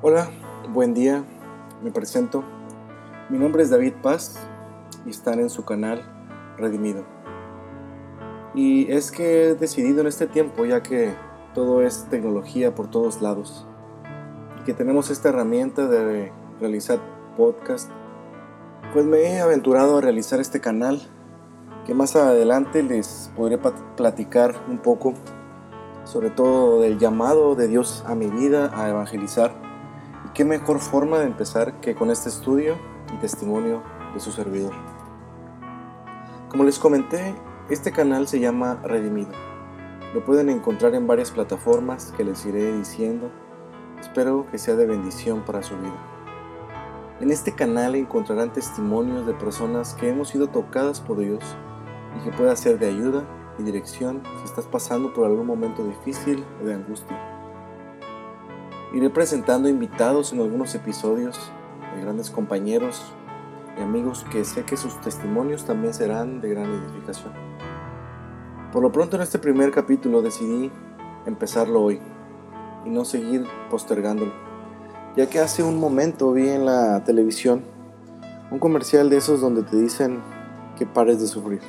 Hola, buen día, me presento. Mi nombre es David Paz y están en su canal Redimido. Y es que he decidido en este tiempo, ya que todo es tecnología por todos lados, y que tenemos esta herramienta de realizar podcast, pues me he aventurado a realizar este canal que más adelante les podré platicar un poco sobre todo del llamado de Dios a mi vida a evangelizar qué mejor forma de empezar que con este estudio y testimonio de su servidor. Como les comenté, este canal se llama Redimido. Lo pueden encontrar en varias plataformas que les iré diciendo. Espero que sea de bendición para su vida. En este canal encontrarán testimonios de personas que hemos sido tocadas por Dios y que pueda ser de ayuda y dirección si estás pasando por algún momento difícil o de angustia. Iré presentando invitados en algunos episodios de grandes compañeros y amigos que sé que sus testimonios también serán de gran edificación. Por lo pronto en este primer capítulo decidí empezarlo hoy y no seguir postergándolo, ya que hace un momento vi en la televisión un comercial de esos donde te dicen que pares de sufrir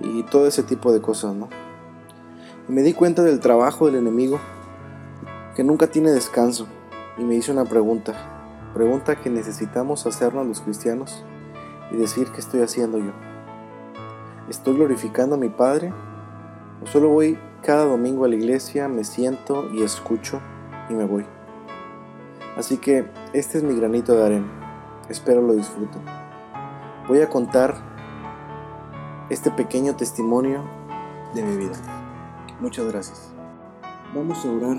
y todo ese tipo de cosas, ¿no? Y me di cuenta del trabajo del enemigo que nunca tiene descanso, y me hizo una pregunta, pregunta que necesitamos hacernos los cristianos y decir qué estoy haciendo yo. ¿Estoy glorificando a mi Padre? ¿O solo voy cada domingo a la iglesia, me siento y escucho y me voy? Así que este es mi granito de arena. Espero lo disfruten. Voy a contar este pequeño testimonio de mi vida. Muchas gracias. Vamos a orar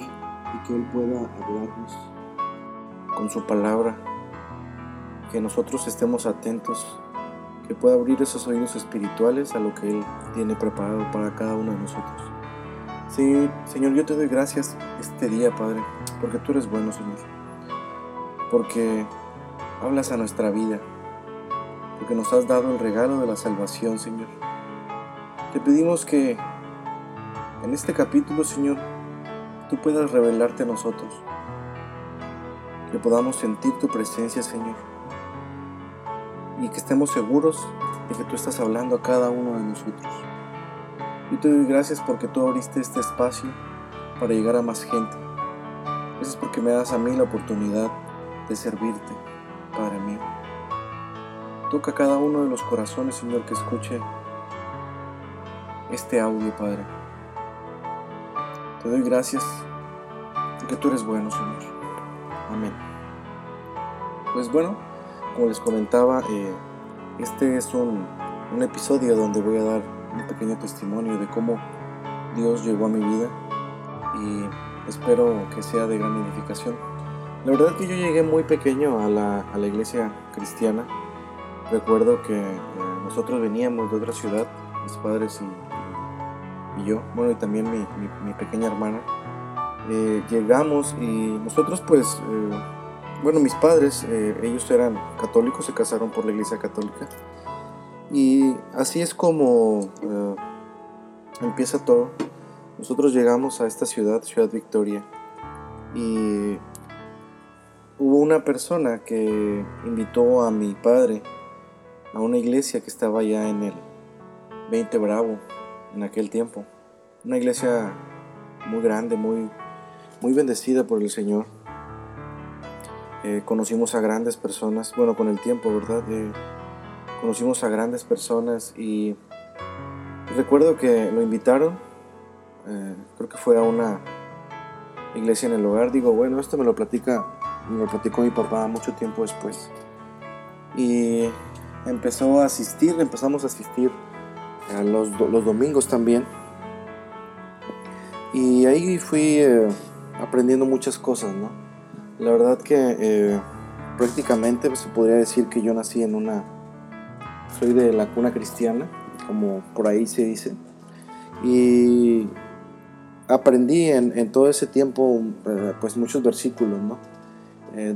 y que Él pueda hablarnos con su palabra, que nosotros estemos atentos, que pueda abrir esos oídos espirituales a lo que Él tiene preparado para cada uno de nosotros. Sí, Señor, yo te doy gracias este día, Padre, porque tú eres bueno, Señor, porque hablas a nuestra vida, porque nos has dado el regalo de la salvación, Señor. Te pedimos que en este capítulo, Señor, tú puedas revelarte a nosotros, que podamos sentir tu presencia, Señor, y que estemos seguros de que tú estás hablando a cada uno de nosotros. Yo te doy gracias porque tú abriste este espacio para llegar a más gente. Gracias porque me das a mí la oportunidad de servirte, Padre mío. Toca cada uno de los corazones, Señor, que escuche este audio, Padre. Te doy gracias porque tú eres bueno, Señor. Amén. Pues bueno, como les comentaba, eh, este es un, un episodio donde voy a dar un pequeño testimonio de cómo Dios llegó a mi vida y espero que sea de gran edificación. La verdad es que yo llegué muy pequeño a la, a la iglesia cristiana. Recuerdo que eh, nosotros veníamos de otra ciudad, mis padres y, y yo, bueno, y también mi, mi, pequeña hermana, eh, llegamos y nosotros pues, eh, bueno, mis padres, eh, ellos eran católicos, se casaron por la iglesia católica. Y así es como empieza todo. Nosotros llegamos a esta ciudad, Ciudad Victoria, y hubo una persona que invitó a mi padre a una iglesia que estaba allá en el 20 Bravo, en aquel tiempo. Una iglesia muy grande, muy, muy bendecida por el Señor. Eh, conocimos a grandes personas, bueno, con el tiempo, ¿verdad? Eh, conocimos a grandes personas y recuerdo que lo invitaron, eh, creo que fue a una iglesia en el hogar. Digo, bueno, esto me lo platica, me lo platicó mi papá mucho tiempo después. Y empezó a asistir, empezamos a asistir los, los domingos también. Y ahí fui eh, aprendiendo muchas cosas, ¿no? La verdad que eh, prácticamente se podría decir que yo nací en una... Soy de la cuna cristiana, como por ahí se dice. Y aprendí en, en todo ese tiempo eh, pues muchos versículos, ¿no?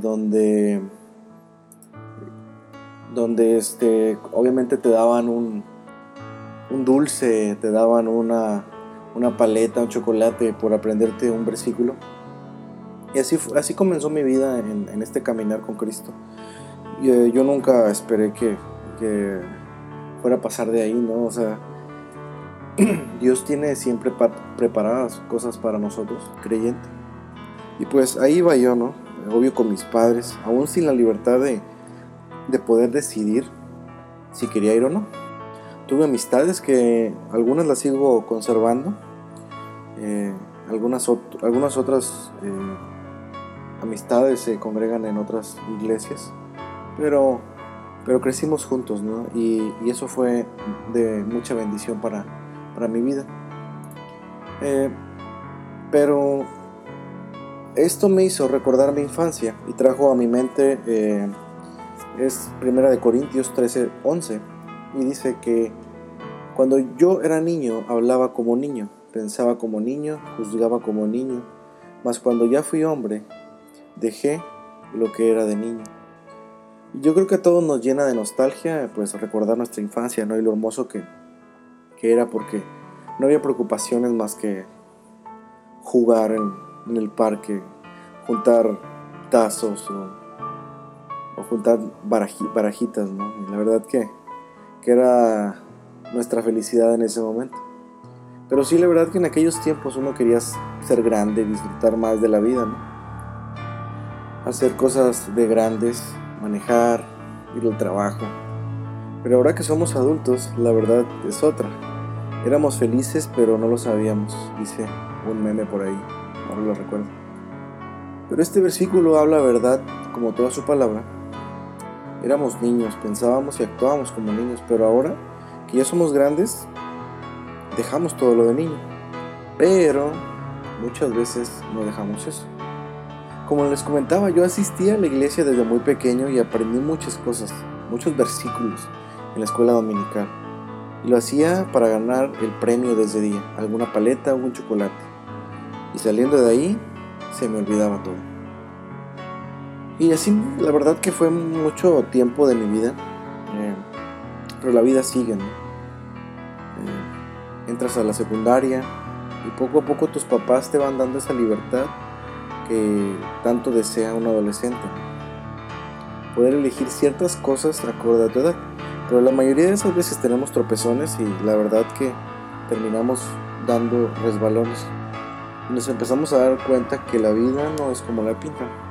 donde donde este, obviamente te daban un, un dulce, te daban una, una paleta, un chocolate por aprenderte un versículo. Y así, así comenzó mi vida en, este caminar con Cristo. Eh, yo nunca esperé que, que, fuera a pasar de ahí, ¿no? O sea, Dios tiene siempre preparadas cosas para nosotros, creyente. Y pues ahí iba yo, ¿no? Obvio con mis padres, aún sin la libertad de, de poder decidir si quería ir o no. Tuve amistades que algunas las sigo conservando, eh, algunas, algunas otras eh, amistades se congregan en otras iglesias, pero, pero crecimos juntos, ¿no? Y, eso fue de mucha bendición para, para mi vida. Eh, pero esto me hizo recordar mi infancia y trajo a mi mente, es Primera de Corintios 13, 11, y dice que cuando yo era niño hablaba como niño, pensaba como niño, juzgaba como niño, mas cuando ya fui hombre, dejé lo que era de niño. Yo creo que a todos nos llena de nostalgia, pues recordar nuestra infancia, ¿no? Y lo hermoso que, que era porque no había preocupaciones más que jugar en, el parque, juntar tazos o, juntar barajitas, ¿no? Y la verdad que, que era nuestra felicidad en ese momento. Pero sí, la verdad que en aquellos tiempos uno quería ser grande, disfrutar más de la vida, ¿no? Hacer cosas de grandes, manejar, ir al trabajo. Pero ahora que somos adultos, la verdad es otra. Éramos felices, pero no lo sabíamos, dice un meme por ahí, ahora lo recuerdo. Pero este versículo habla verdad, como toda su palabra. Éramos niños, pensábamos y actuábamos como niños, pero ahora que ya somos grandes, dejamos todo lo de niño. Pero muchas veces no dejamos eso. Como les comentaba, yo asistí a la iglesia desde muy pequeño y aprendí muchas cosas, muchos versículos en la escuela dominical. Y lo hacía para ganar el premio de ese día, alguna paleta o un chocolate. Y saliendo de ahí, se me olvidaba todo. Y así, la verdad que fue mucho tiempo de mi vida. Eh, pero la vida sigue, ¿no? entras a la secundaria y poco a poco tus papás te van dando esa libertad que tanto desea un adolescente. Poder elegir ciertas cosas acorde a tu edad. Pero la mayoría de esas veces tenemos tropezones y la verdad que terminamos dando resbalones. Nos empezamos a dar cuenta que la vida no es como la pintan.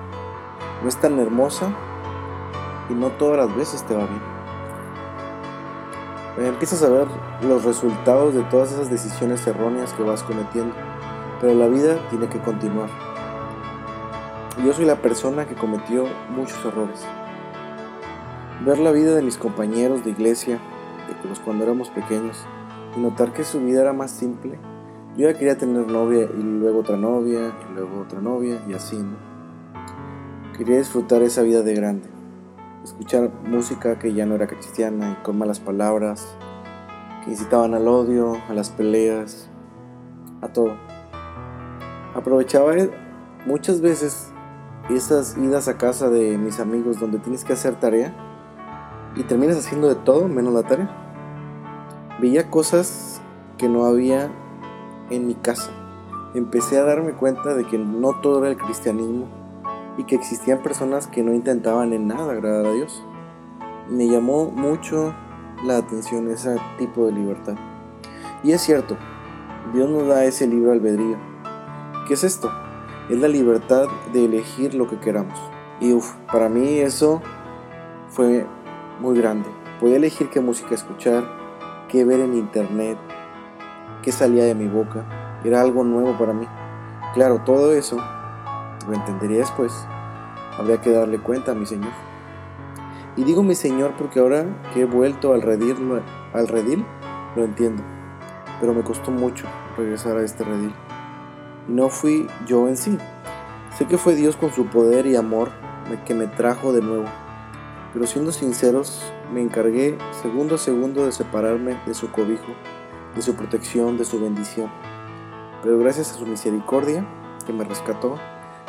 No es tan hermosa y no todas las veces te va bien. Empiezas a ver los resultados de todas esas decisiones erróneas que vas cometiendo, pero la vida tiene que continuar. yo soy la persona que cometió muchos errores. Ver la vida de mis compañeros de iglesia, de cuando éramos pequeños, y notar que su vida era más simple. Yo ya quería tener novia y luego otra novia, y luego otra novia, y así, ¿no? Quería disfrutar esa vida de grande escuchar música que ya no era cristiana y con malas palabras, que incitaban al odio, a las peleas, a todo. Aprovechaba muchas veces esas idas a casa de mis amigos donde tienes que hacer tarea y terminas haciendo de todo menos la tarea. Veía cosas que no había en mi casa. Empecé a darme cuenta de que no todo era el cristianismo y que existían personas que no intentaban en nada agradar a Dios. Me llamó mucho la atención ese tipo de libertad. Y es cierto, Dios nos da ese libro albedrío. ¿Qué es esto? Es la libertad de elegir lo que queramos. Y uff, para mí eso fue muy grande. Podía elegir qué música escuchar, qué ver en internet, qué salía de mi boca. Era algo nuevo para mí. Claro, todo eso lo entendería después, habría que darle cuenta a mi Señor. Y digo mi Señor porque ahora que he vuelto al redil, al redil, lo entiendo. Pero me costó mucho regresar a este redil. Y no fui yo en sí. Sé que fue Dios con su poder y amor que me trajo de nuevo. Pero siendo sinceros, me encargué segundo a segundo de separarme de su cobijo, de su protección, de su bendición. Pero gracias a su misericordia, que me rescató,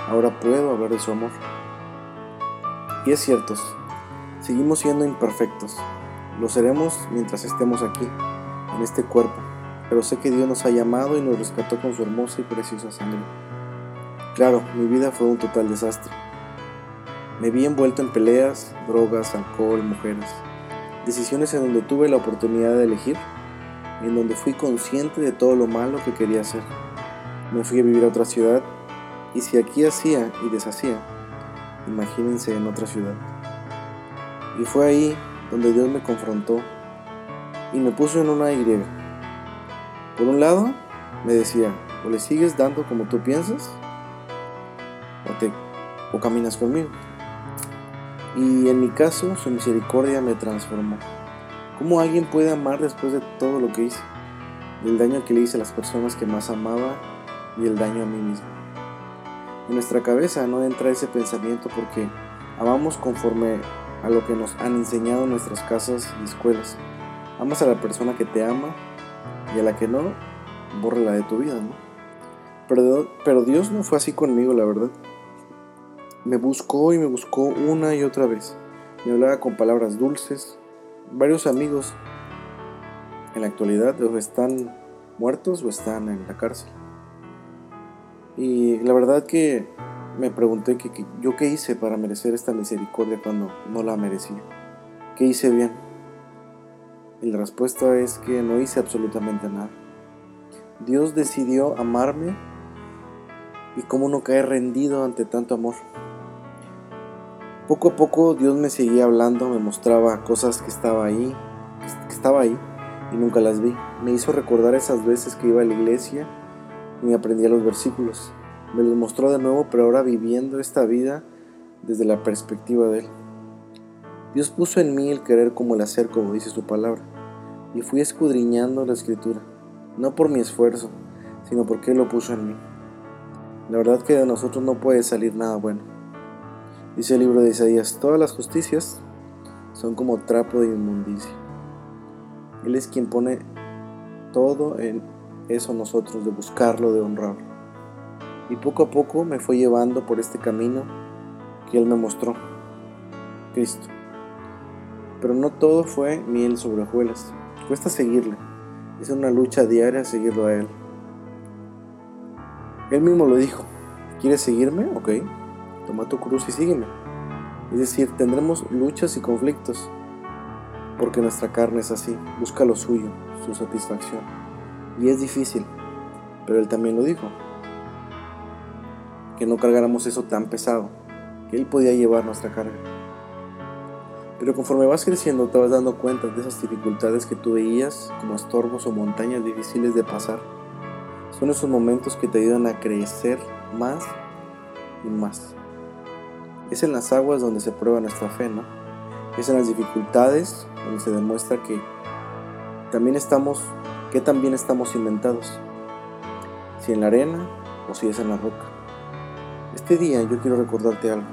ahora puedo hablar de su amor. Y es cierto, seguimos siendo imperfectos. Lo seremos mientras estemos aquí, en este cuerpo. Pero sé que Dios nos ha llamado y nos rescató con su hermosa y preciosa sangre. Claro, mi vida fue un total desastre. Me vi envuelto en peleas, drogas, alcohol, mujeres. Decisiones en donde tuve la oportunidad de elegir en donde fui consciente de todo lo malo que quería hacer. Me fui a vivir a otra ciudad y si aquí hacía y deshacía, imagínense en otra ciudad. Y fue ahí donde Dios me confrontó y me puso en una Y. Por un lado, me decía, o le sigues dando como tú piensas, o, te, o caminas conmigo. Y en mi caso, su misericordia me transformó. ¿Cómo alguien puede amar después de todo lo que hice? El daño que le hice a las personas que más amaba y el daño a mí mismo. En nuestra cabeza no entra ese pensamiento porque amamos conforme a lo que nos han enseñado en nuestras casas y escuelas. Amas a la persona que te ama y a la que no, la de tu vida, ¿no? Pero, pero Dios no fue así conmigo, la verdad. Me buscó y me buscó una y otra vez. Me hablaba con palabras dulces. Varios amigos en la actualidad o están muertos o están en la cárcel. Y la verdad que me pregunté que, yo qué hice para merecer esta misericordia cuando no la merecía. ¿Qué hice bien? Y la respuesta es que no hice absolutamente nada. Dios decidió amarme y cómo no caer rendido ante tanto amor. Poco a poco Dios me seguía hablando, me mostraba cosas que estaba ahí, que estaba ahí y nunca las vi. Me hizo recordar esas veces que iba a la iglesia y aprendía los versículos. Me los mostró de nuevo, pero ahora viviendo esta vida desde la perspectiva de Él. Dios puso en mí el querer como el hacer, como dice su palabra, y fui escudriñando la escritura, no por mi esfuerzo, sino porque Él lo puso en mí. La verdad que de nosotros no puede salir nada bueno. Dice el libro de Isaías, todas las justicias son como trapo de inmundicia. Él es quien pone todo en eso nosotros, de buscarlo, de honrarlo. Y poco a poco me fue llevando por este camino que Él me mostró, Cristo. Pero no todo fue miel sobre hojuelas. Cuesta seguirle. Es una lucha diaria seguirlo a Él. Él mismo lo dijo. ¿Quieres seguirme? Ok. Toma tu cruz y sígueme. Es decir, tendremos luchas y conflictos. Porque nuestra carne es así. Busca lo suyo, su satisfacción. Y es difícil, pero Él también lo dijo. Que no cargáramos eso tan pesado, que Él podía llevar nuestra carga. Pero conforme vas creciendo te vas dando cuenta de esas dificultades que tú veías como estorbos o montañas difíciles de pasar. Son esos momentos que te ayudan a crecer más y más. Es en las aguas donde se prueba nuestra fe, ¿no? Es en las dificultades donde se demuestra que también estamos ¿Qué también estamos inventados? Si en la arena o si es en la roca. Este día yo quiero recordarte algo.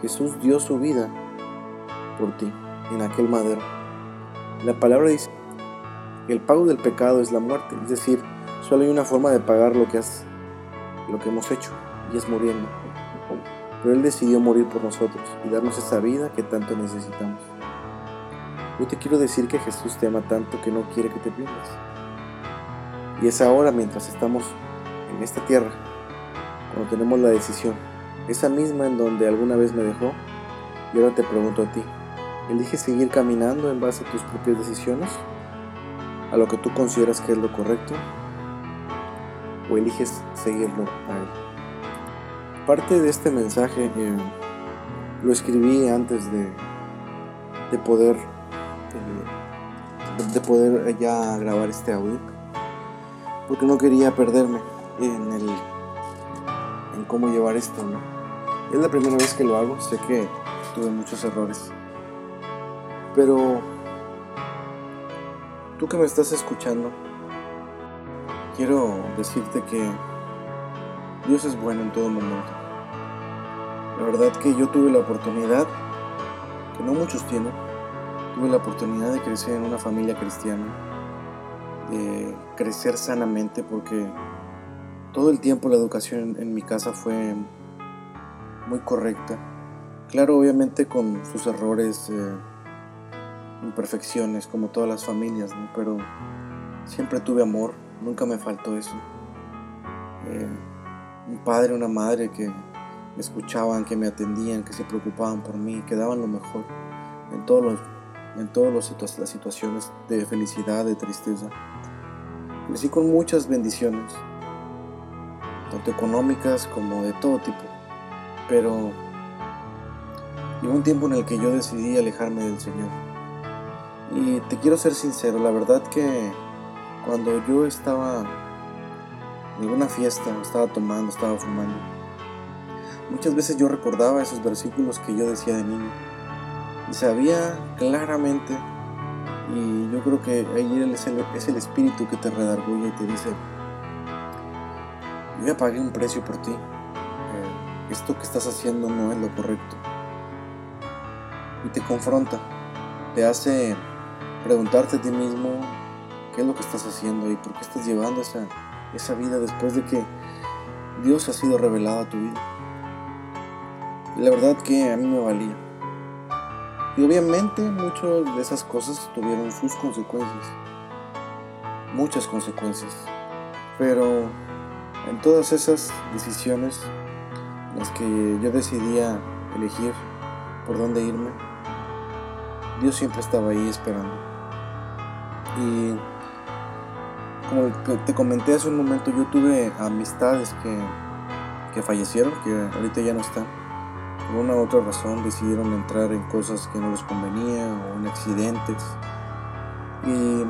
Jesús dio su vida por ti en aquel madero. La palabra dice el pago del pecado es la muerte, es decir, solo hay una forma de pagar lo que has lo que hemos hecho y es muriendo. Pero él decidió morir por nosotros y darnos esa vida que tanto necesitamos. Yo te quiero decir que Jesús te ama tanto que no quiere que te pierdas. Y es ahora mientras estamos en esta tierra, cuando tenemos la decisión, esa misma en donde alguna vez me dejó, y ahora te pregunto a ti, ¿eliges seguir caminando en base a tus propias decisiones? ¿A lo que tú consideras que es lo correcto? ¿O eliges seguirlo a Él? Parte de este mensaje eh, lo escribí antes de, de poder de poder ya grabar este audio porque no quería perderme en el en cómo llevar esto ¿no? es la primera vez que lo hago sé que tuve muchos errores pero tú que me estás escuchando quiero decirte que Dios es bueno en todo momento la verdad que yo tuve la oportunidad que no muchos tienen Tuve la oportunidad de crecer en una familia cristiana, de crecer sanamente porque todo el tiempo la educación en mi casa fue muy correcta. Claro, obviamente con sus errores, eh, imperfecciones, como todas las familias, pero siempre tuve amor, nunca me faltó eso. Eh, un padre, una madre que me escuchaban, que me atendían, que se preocupaban por mí, que daban lo mejor en todos los en todas las situaciones de felicidad, de tristeza. Crecí con muchas bendiciones, tanto económicas como de todo tipo, pero llegó un tiempo en el que yo decidí alejarme del Señor. Y te quiero ser sincero, la verdad que cuando yo estaba en alguna fiesta, estaba tomando, estaba fumando, muchas veces yo recordaba esos versículos que yo decía de niño sabía claramente, y yo creo que ahí es el, es el espíritu que te redarguye y te dice, yo ya pagué un precio por ti, eh, esto que estás haciendo no es lo correcto. Y te confronta, te hace preguntarte a ti mismo qué es lo que estás haciendo y por qué estás llevando esa, esa vida después de que Dios ha sido revelado a tu vida. Y la verdad que a mí me valía. Y obviamente muchas de esas cosas tuvieron sus consecuencias, muchas consecuencias. Pero en todas esas decisiones, las que yo decidía elegir por dónde irme, Dios siempre estaba ahí esperando. Y como te comenté hace un momento, yo tuve amistades que, que fallecieron, que ahorita ya no están por una u otra razón decidieron entrar en cosas que no les convenía o en accidentes. Y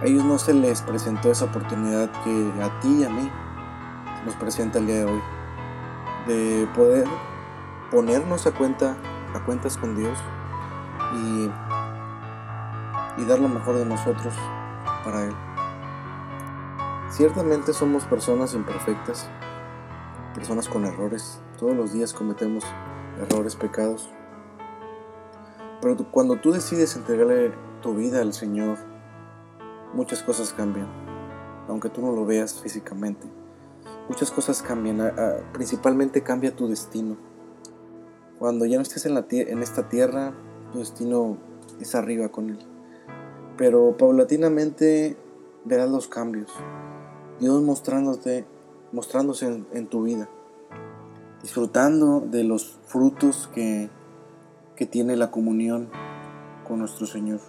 a ellos no se les presentó esa oportunidad que a ti y a mí nos presenta el día de hoy. De poder ponernos a cuenta, a cuentas con Dios y, y dar lo mejor de nosotros para Él. Ciertamente somos personas imperfectas, personas con errores. Todos los días cometemos errores, pecados. Pero cuando tú decides entregarle tu vida al Señor, muchas cosas cambian. Aunque tú no lo veas físicamente. Muchas cosas cambian. Principalmente cambia tu destino. Cuando ya no estés en, esta tierra, tu destino es arriba con Él. Pero paulatinamente verás los cambios. Dios mostrándote mostrándose en, tu vida, disfrutando de los frutos que, que tiene la comunión con nuestro Señor.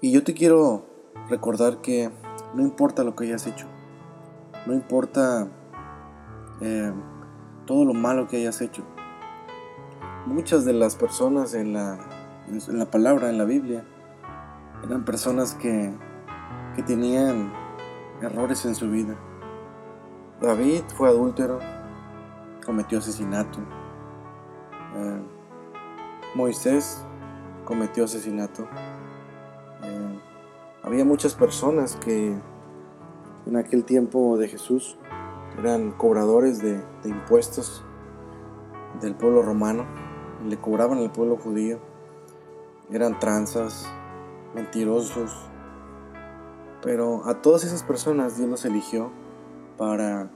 Y yo te quiero recordar que no importa lo que hayas hecho, no importa eh, todo lo malo que hayas hecho. Muchas de las personas en la, en la palabra, en la Biblia, eran personas que, que tenían errores en su vida. David fue adúltero, cometió asesinato. Eh, Moisés cometió asesinato. Eh, había muchas personas que en aquel tiempo de Jesús eran cobradores de, de impuestos del pueblo romano, le cobraban al pueblo judío. Eran tranzas, mentirosos. Pero a todas esas personas Dios los eligió para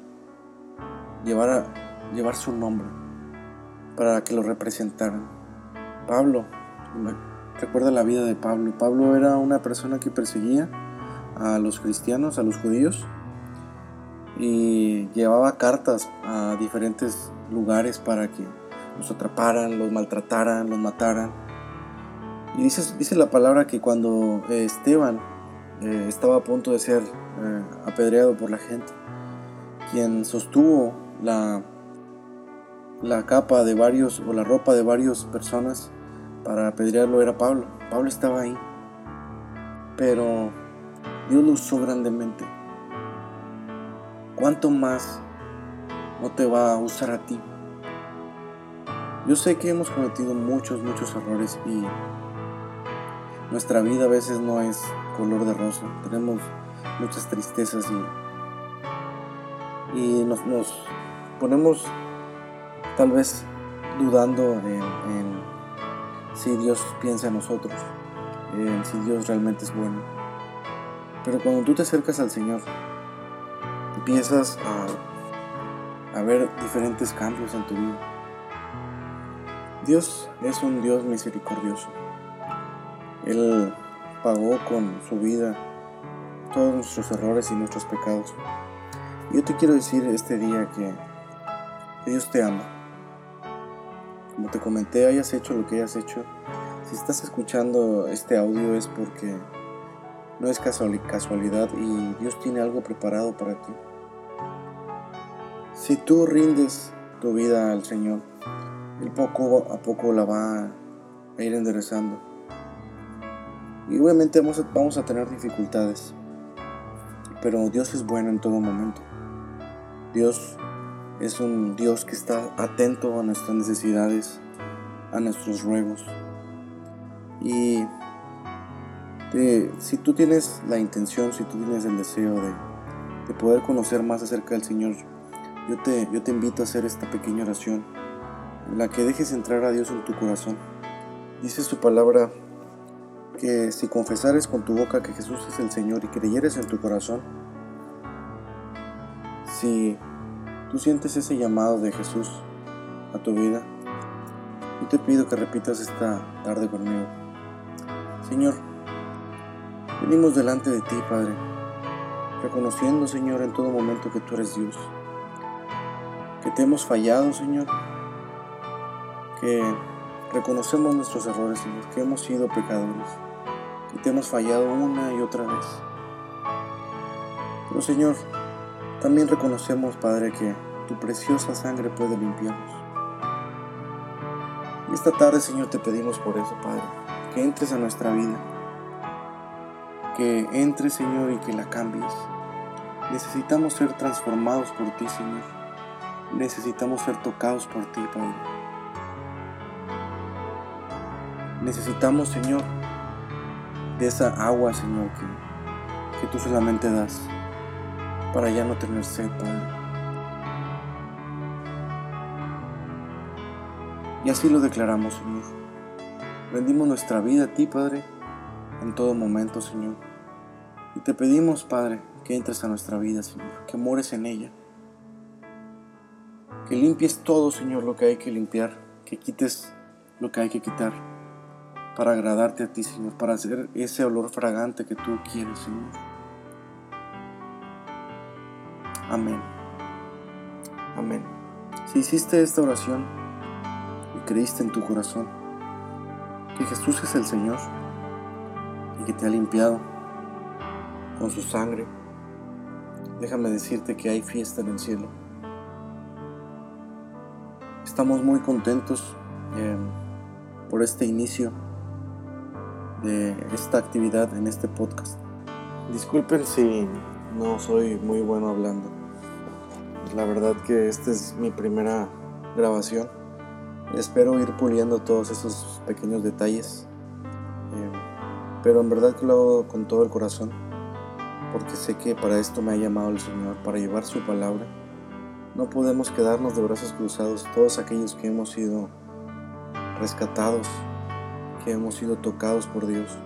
llevar, a, llevar su nombre, para que lo representaran. Pablo, recuerda la vida de Pablo. Pablo era una persona que perseguía a los cristianos, a los judíos, y llevaba cartas a diferentes lugares para que los atraparan, los maltrataran, los mataran. Y dice, la palabra que cuando Esteban eh, estaba a punto de ser eh, apedreado por la gente, quien sostuvo la, la capa de varios o la ropa de varias personas para apedrearlo era Pablo. Pablo estaba ahí. Pero Dios lo usó grandemente. ¿Cuánto más no te va a usar a ti? Yo sé que hemos cometido muchos, muchos errores y nuestra vida a veces no es color de rosa. Tenemos muchas tristezas y y nos, ponemos tal vez dudando en, si Dios piensa en nosotros, en si Dios realmente es bueno. Pero cuando tú te acercas al Señor, empiezas a, a ver diferentes cambios en tu vida. Dios es un Dios misericordioso. Él pagó con su vida todos nuestros errores y nuestros pecados. Yo te quiero decir este día que, Dios te ama. Como te comenté, hayas hecho lo que hayas hecho. Si estás escuchando este audio es porque no es casualidad y Dios tiene algo preparado para ti. Si tú rindes tu vida al Señor, Él poco a poco la va a ir enderezando. Y obviamente vamos a, vamos a tener dificultades, pero Dios es bueno en todo momento. Dios es un Dios que está atento a nuestras necesidades, a nuestros ruegos. Y si tú tienes la intención, si tú tienes el deseo de, de, poder conocer más acerca del Señor, yo te, yo te invito a hacer esta pequeña oración en la que dejes entrar a Dios en tu corazón. Dice su palabra que si confesares con tu boca que Jesús es el Señor y creyeres en tu corazón, si tú sientes ese llamado de Jesús a tu vida, yo te pido que repitas esta tarde conmigo. Señor, venimos delante de ti, Padre, reconociendo, Señor, en todo momento que tú eres Dios, que te hemos fallado, Señor, que reconocemos nuestros errores, Señor, que hemos sido pecadores, que te hemos fallado una y otra vez. Pero, Señor, también reconocemos, Padre, que tu preciosa sangre puede limpiarnos. Y esta tarde, Señor, te pedimos por eso, Padre, que entres a nuestra vida, que entres, Señor, y que la cambies. Necesitamos ser transformados por ti, Señor. Necesitamos ser tocados por ti, Padre. Necesitamos, Señor, de esa agua, Señor, que, que tú solamente das para ya no tener sed, Padre. Y así lo declaramos, Señor. Rendimos nuestra vida a ti, Padre, en todo momento, Señor. Y te pedimos, Padre, que entres a nuestra vida, Señor, que mores en ella. Que limpies todo, Señor, lo que hay que limpiar, que quites lo que hay que quitar, para agradarte a ti, Señor, para hacer ese olor fragante que tú quieres, Señor. Amén. Amén. Si hiciste esta oración y creíste en tu corazón que Jesús es el Señor y que te ha limpiado con su sangre, déjame decirte que hay fiesta en el cielo. Estamos muy contentos em, por este inicio de esta actividad en este podcast. Disculpen si no soy muy bueno hablando. La verdad que esta es mi primera grabación. Espero ir puliendo todos esos pequeños detalles. Eh, pero en verdad que lo hago con todo el corazón. Porque sé que para esto me ha llamado el Señor, para llevar su palabra. No podemos quedarnos de brazos cruzados todos aquellos que hemos sido rescatados, que hemos sido tocados por Dios.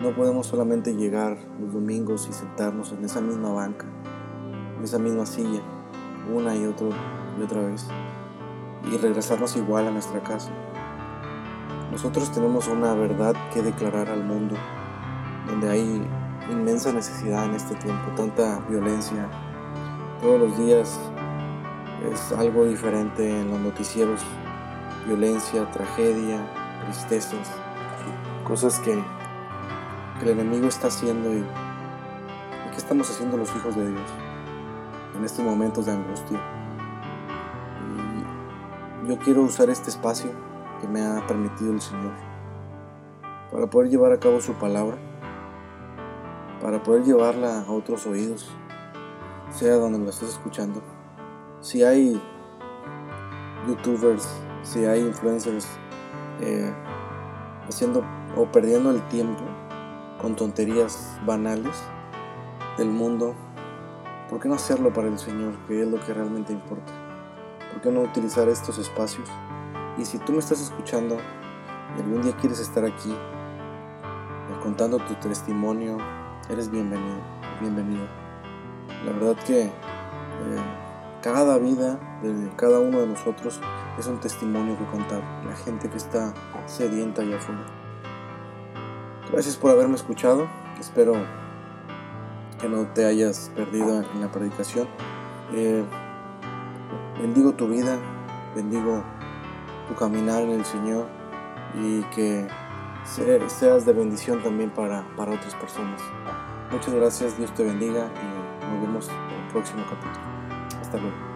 No podemos solamente llegar los domingos y sentarnos en esa misma banca, en esa misma silla una y, otro, y otra vez y regresarnos igual a nuestra casa. Nosotros tenemos una verdad que declarar al mundo, donde hay inmensa necesidad en este tiempo, tanta violencia. Todos los días es algo diferente en los noticieros, violencia, tragedia, tristezas, cosas que, el enemigo está haciendo y, y que estamos haciendo los hijos de Dios en estos momentos de angustia. Y yo quiero usar este espacio que me ha permitido el Señor para poder llevar a cabo su palabra, para poder llevarla a otros oídos, sea donde lo estés escuchando. Si hay youtubers, si hay influencers eh, haciendo o perdiendo el tiempo con tonterías banales del mundo, ¿Por qué no hacerlo para el Señor, que es lo que realmente importa? ¿Por qué no utilizar estos espacios? Y si tú me estás escuchando y algún día quieres estar aquí eh, contando tu testimonio, eres bienvenido, bienvenido. La verdad que eh, cada vida de cada uno de nosotros es un testimonio que contar. La gente que está sedienta allá afuera. Gracias por haberme escuchado. Espero que no te hayas perdido en la predicación. Eh, bendigo tu vida, bendigo tu caminar en el Señor y que seas de bendición también para, para otras personas. Muchas gracias, Dios te bendiga y nos vemos en el próximo capítulo. Hasta luego.